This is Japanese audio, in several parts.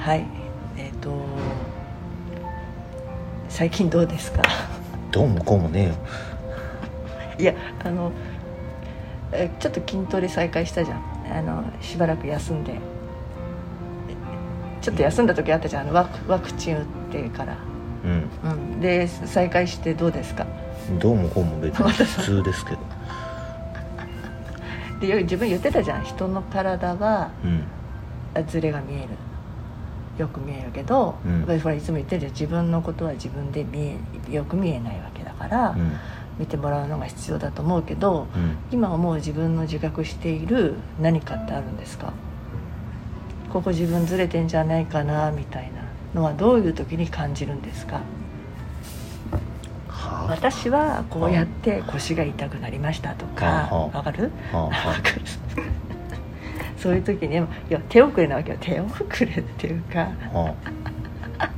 はい。えっ、と最近どうですか？どうもこうもねえよ。いやあのえちょっと筋トレ再開したじゃん。あのしばらく休んで。ちょっと休んだ時あったじゃん。あのワクワクチン打ってから、うん。うん、で再開してどうですか？どうもこうも別に 普通ですけど。でよ自分言ってたじゃん。人の体はうん。あズレが見えるよく見えるけど、うん。やっぱりほらいつも言ってる自分のことは自分で見えよく見えないわけだから、うん。見てもらうのが必要だと思うけどうん。今思う自分の自覚している何かってあるんですか？ここ自分ずれてんじゃないかなみたいなのはどういう時に感じるんですか？は私はこうやって腰が痛くなりましたとか。わかる？わかるそういう時にいや手遅れなわけよ。手遅れっていうかあは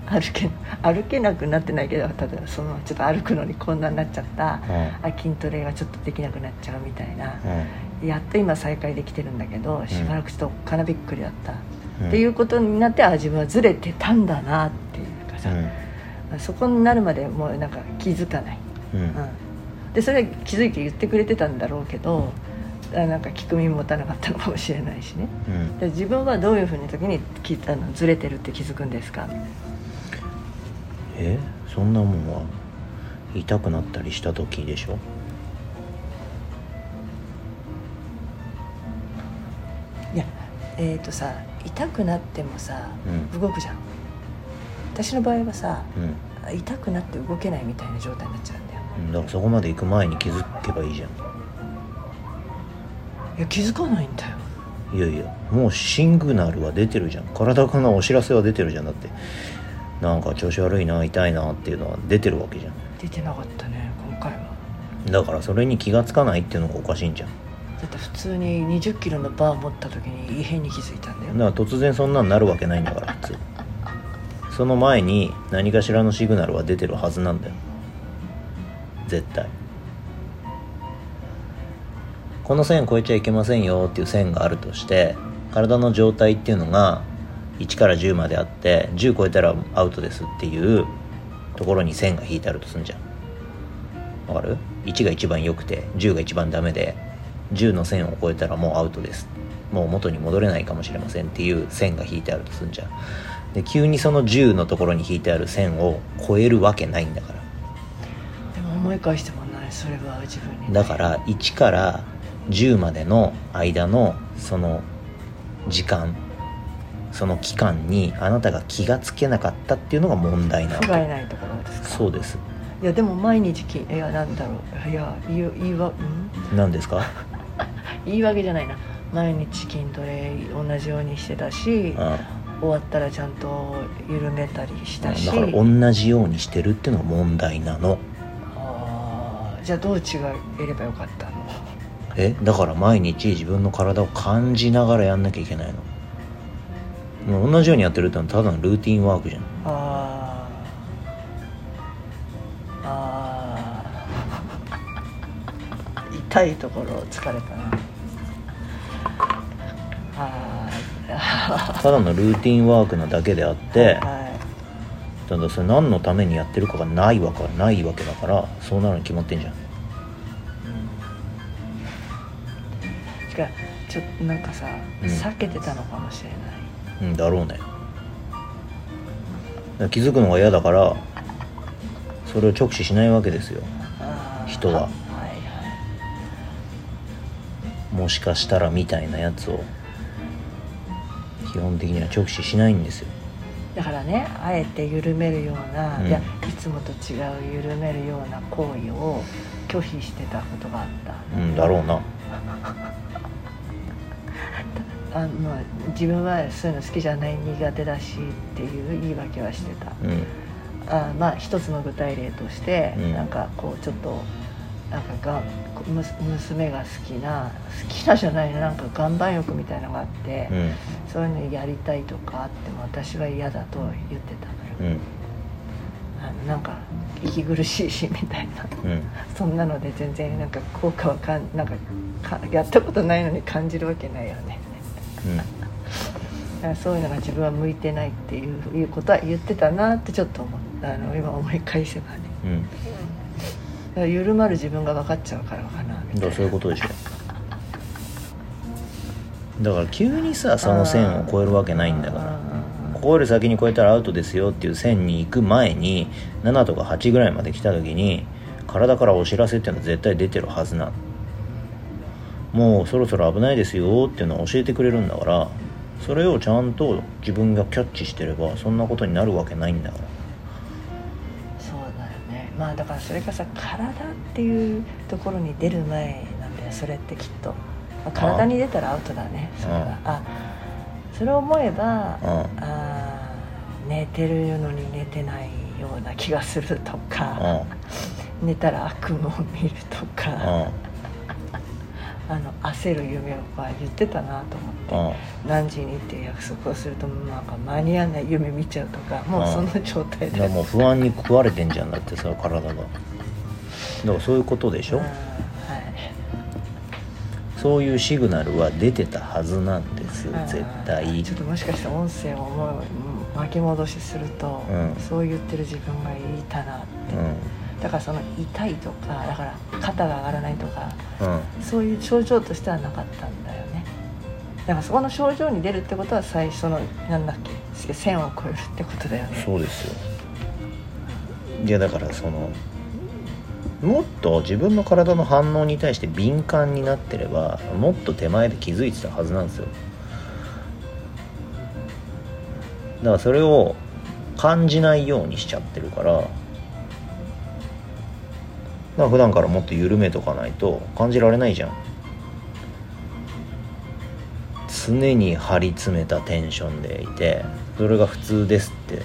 歩け歩けなくなってないけど例えばそのちょっと歩くのにこんなになっちゃったあはあ筋トレがちょっとできなくなっちゃうみたいなあはやっと今再開できてるんだけどしばらくちょっとおっかなびっくりだった、あっていうことになってあ自分はずれてたんだなっていうかさ、そこになるまでもうなんか気づかない、うん。うん。うん、でそれは気づいて言ってくれてたんだろうけどあなんか聞く耳持たなかったのかもしれないしね。うん。で自分はどういうふうに時にきあのずれてるって気づくんですか？えそんなもんは痛くなったりした時でしょ？いやえっ、とさ痛くなってもさ、うん。動くじゃん。私の場合はさうん。痛くなって動けないみたいな状態になっちゃうんだよ。うんだからそこまで行く前に気づけばいいじゃいや気づかないんだよ。んいやいやもうシングナルは出てるじゃん。体からお知らせは出てるじゃん。だってなんか調子悪いな痛いなっていうのは出てるわけじゃん。出てなかったね今回は。だからそれに気がつかないっていうのがおかしいんじゃん。だって普通に2 0キロのバー持った時に異変に気づいたんだよ。だから突然そんなんなるわけないんだから普通。その前に何かしらのシグナルは出てるはずなんだよ。絶対この線越えちゃいけませんよっていう線があるとして体の状態っていうのが1から10まであって10超えたらアウトですっていうところに線が引いてあるとすんじゃん。わかる ?1 が一番良くて10が一番ダメで10の線を超えたらもうアウトです。もう元に戻れないかもしれませんっていう線が引いてあるとすんじゃん。で急にその10のところに引いてある線を超えるわけないんだから。でも思い返してもないそれは自分に。だから1から10までの間のその時間その期間にあなたが気がつけなかったっていうのが問題なわ不甲け斐ないところですか？そうです。いやでも毎日きいやなんだろう。いや言い言いわん？何ですか？言い訳じゃないな。毎日筋トレ同じようにしてたしあ終わったらちゃんと緩めたりしあたし。だから同じようにしてるっていうのが問題なの。あーじゃあどう違えればよかったの？えだから毎日自分の体を感じながらやんなきゃいけないの。もう同じようにやってるってのはただのルーティンワークじゃん。あー。あー。痛いところ疲れたな。あー。ただのルーティンワークなだけであってはいただそれ何のためにやってるかがないわけないわけだからそうなるに決まってんじゃんちょっとなんかさ、うん。避けてたのかもしれない。うんだろうね。だから気づくのが嫌だからそれを直視しないわけですよ。あー。人は。はいはい。もしかしたらみたいなやつを基本的には直視しないんですよ。だからねあえて緩めるような、うん。いやいつもと違う緩めるような行為を拒否してたことがあった。うんだろうな あの自分はそういうの好きじゃない苦手だしっていう言い訳はしてた。うん。あまあ一つの具体例として、うん。なんかこうちょっとなんかがむ娘が好きな好きなじゃないななんか岩盤浴みたいなのがあって、うん。そういうのやりたいとかあっても私は嫌だと言ってたのよ、うん。あのなんか息苦しいしみたいな。うん。そんなので全然なんか効果はかんなんかかやったことないのに感じるわけないよねうからそういうのが自分は向いてないっていういうことは言ってたなってちょっと思ったあの今思い返せばね。うん。だから緩まる自分が分かっちゃうからかなみたいな。そういうことでしょ。だから急にさその線を越えるわけないんだから。ここより先に越えたらアウトですよっていう線に行く前に7とか8ぐらいまで来た時に体からお知らせっていうのは絶対出てるはずなのもうそろそろ危ないですよっていうのを教えてくれるんだからそれをちゃんと自分がキャッチしてればそんなことになるわけないんだから。そうだよね。まあだからそれがさ体っていうところに出る前なんだよ。それってきっと、まあ体に出たらアウトだね。それがあそれを思えばうん。あー寝てるのに寝てないような気がするとか 寝たら悪夢を見るとうん。かあの焦る夢を言ってたなと思ってうん何時にって約束をするとなんか間に合わない夢見ちゃうとかもうその状態で。だからもう不安に食われてんじゃんだってさ体が。だからそういうことでしょ、うんはい。そういうシグナルは出てたはずなんです絶対。ちょっともしかしたら音声を思ううん巻き戻しすると、うん。そう言ってる自分がいたなって、だからその痛いとかだから肩が上がらないとかうん。うんそういう症状としてはなかったんだよね。だからそこの症状に出るってことは最初のなんだっけ線を越えるってことだよね。そうですよ。いやだからそのもっと自分の体の反応に対して敏感になってればもっと手前で気づいてたはずなんですよ。だからそれを感じないようにしちゃってるからだから普段からもっと緩めとかないと感じられないじゃん。常に張り詰めたテンションでいてそれが普通ですって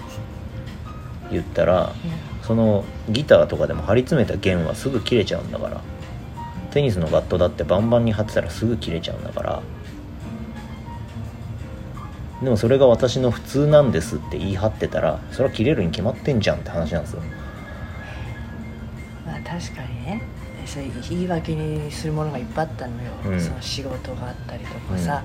言ったらそのギターとかでも張り詰めた弦はすぐ切れちゃうんだからテニスのガットだってバンバンに張ってたらすぐ切れちゃうんだからでもそれが私の普通なんですって言い張ってたらそれは切れるに決まってんじゃんって話なんですよ。まあ確かにね。そういう言い訳にするものがいっぱいあったのよ、うん。その仕事があったりとかさ、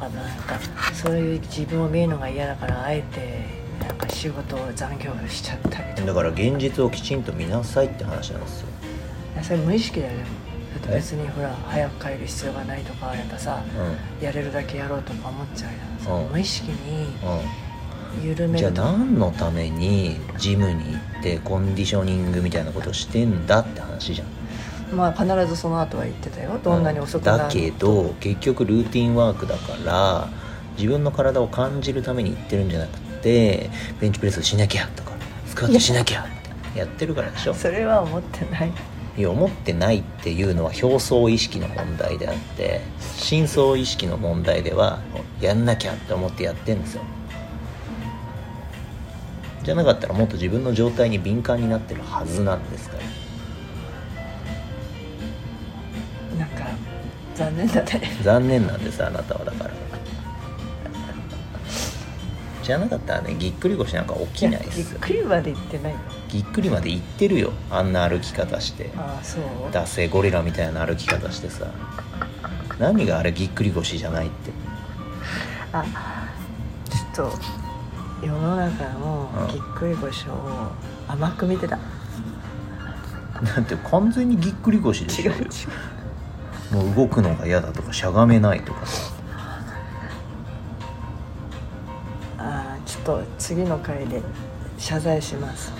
あのなんかそういう自分を見るのが嫌だからあえてなんか仕事を残業しちゃったりとか。だから現実をきちんと見なさいって話なんですよ。それ無意識だよでもだって別にほら早く帰る必要がないとかやっぱさやれるだけやろうとか思っちゃうじゃん、うん。無意識にうんうんじゃあ何のためにジムに行ってコンディショニングみたいなことしてんだって話じゃん。まあ必ずその後は言ってたよ。どんなに遅くなるだけど結局ルーティンワークだから自分の体を感じるために言ってるんじゃなくてベンチプレスしなきゃとかスクワットしなきゃってやってるからでしょ。それは思ってない。いや思ってないっていうのは表層意識の問題であって深層意識の問題ではやんなきゃって思ってやってんですよじゃなかったらもっと自分の状態に敏感になってるはずなんですからなんか残念だね。残念なんですあなたはだから。じゃなかったらねぎっくり腰なんか起きないっぎっくりまで言ってないよ。ぎっくりまで行ってるよあんな歩き方して。ああそう？惰性ゴリラみたいな歩き方してさ。何があれぎっくり腰じゃないって。あちょっと世の中のうんぎっくり腰を甘く見てた。だって完全にぎっくり腰でしょ違う違う。もう動くのが嫌だとかしゃがめないとか。さああちょっと次の回で謝罪します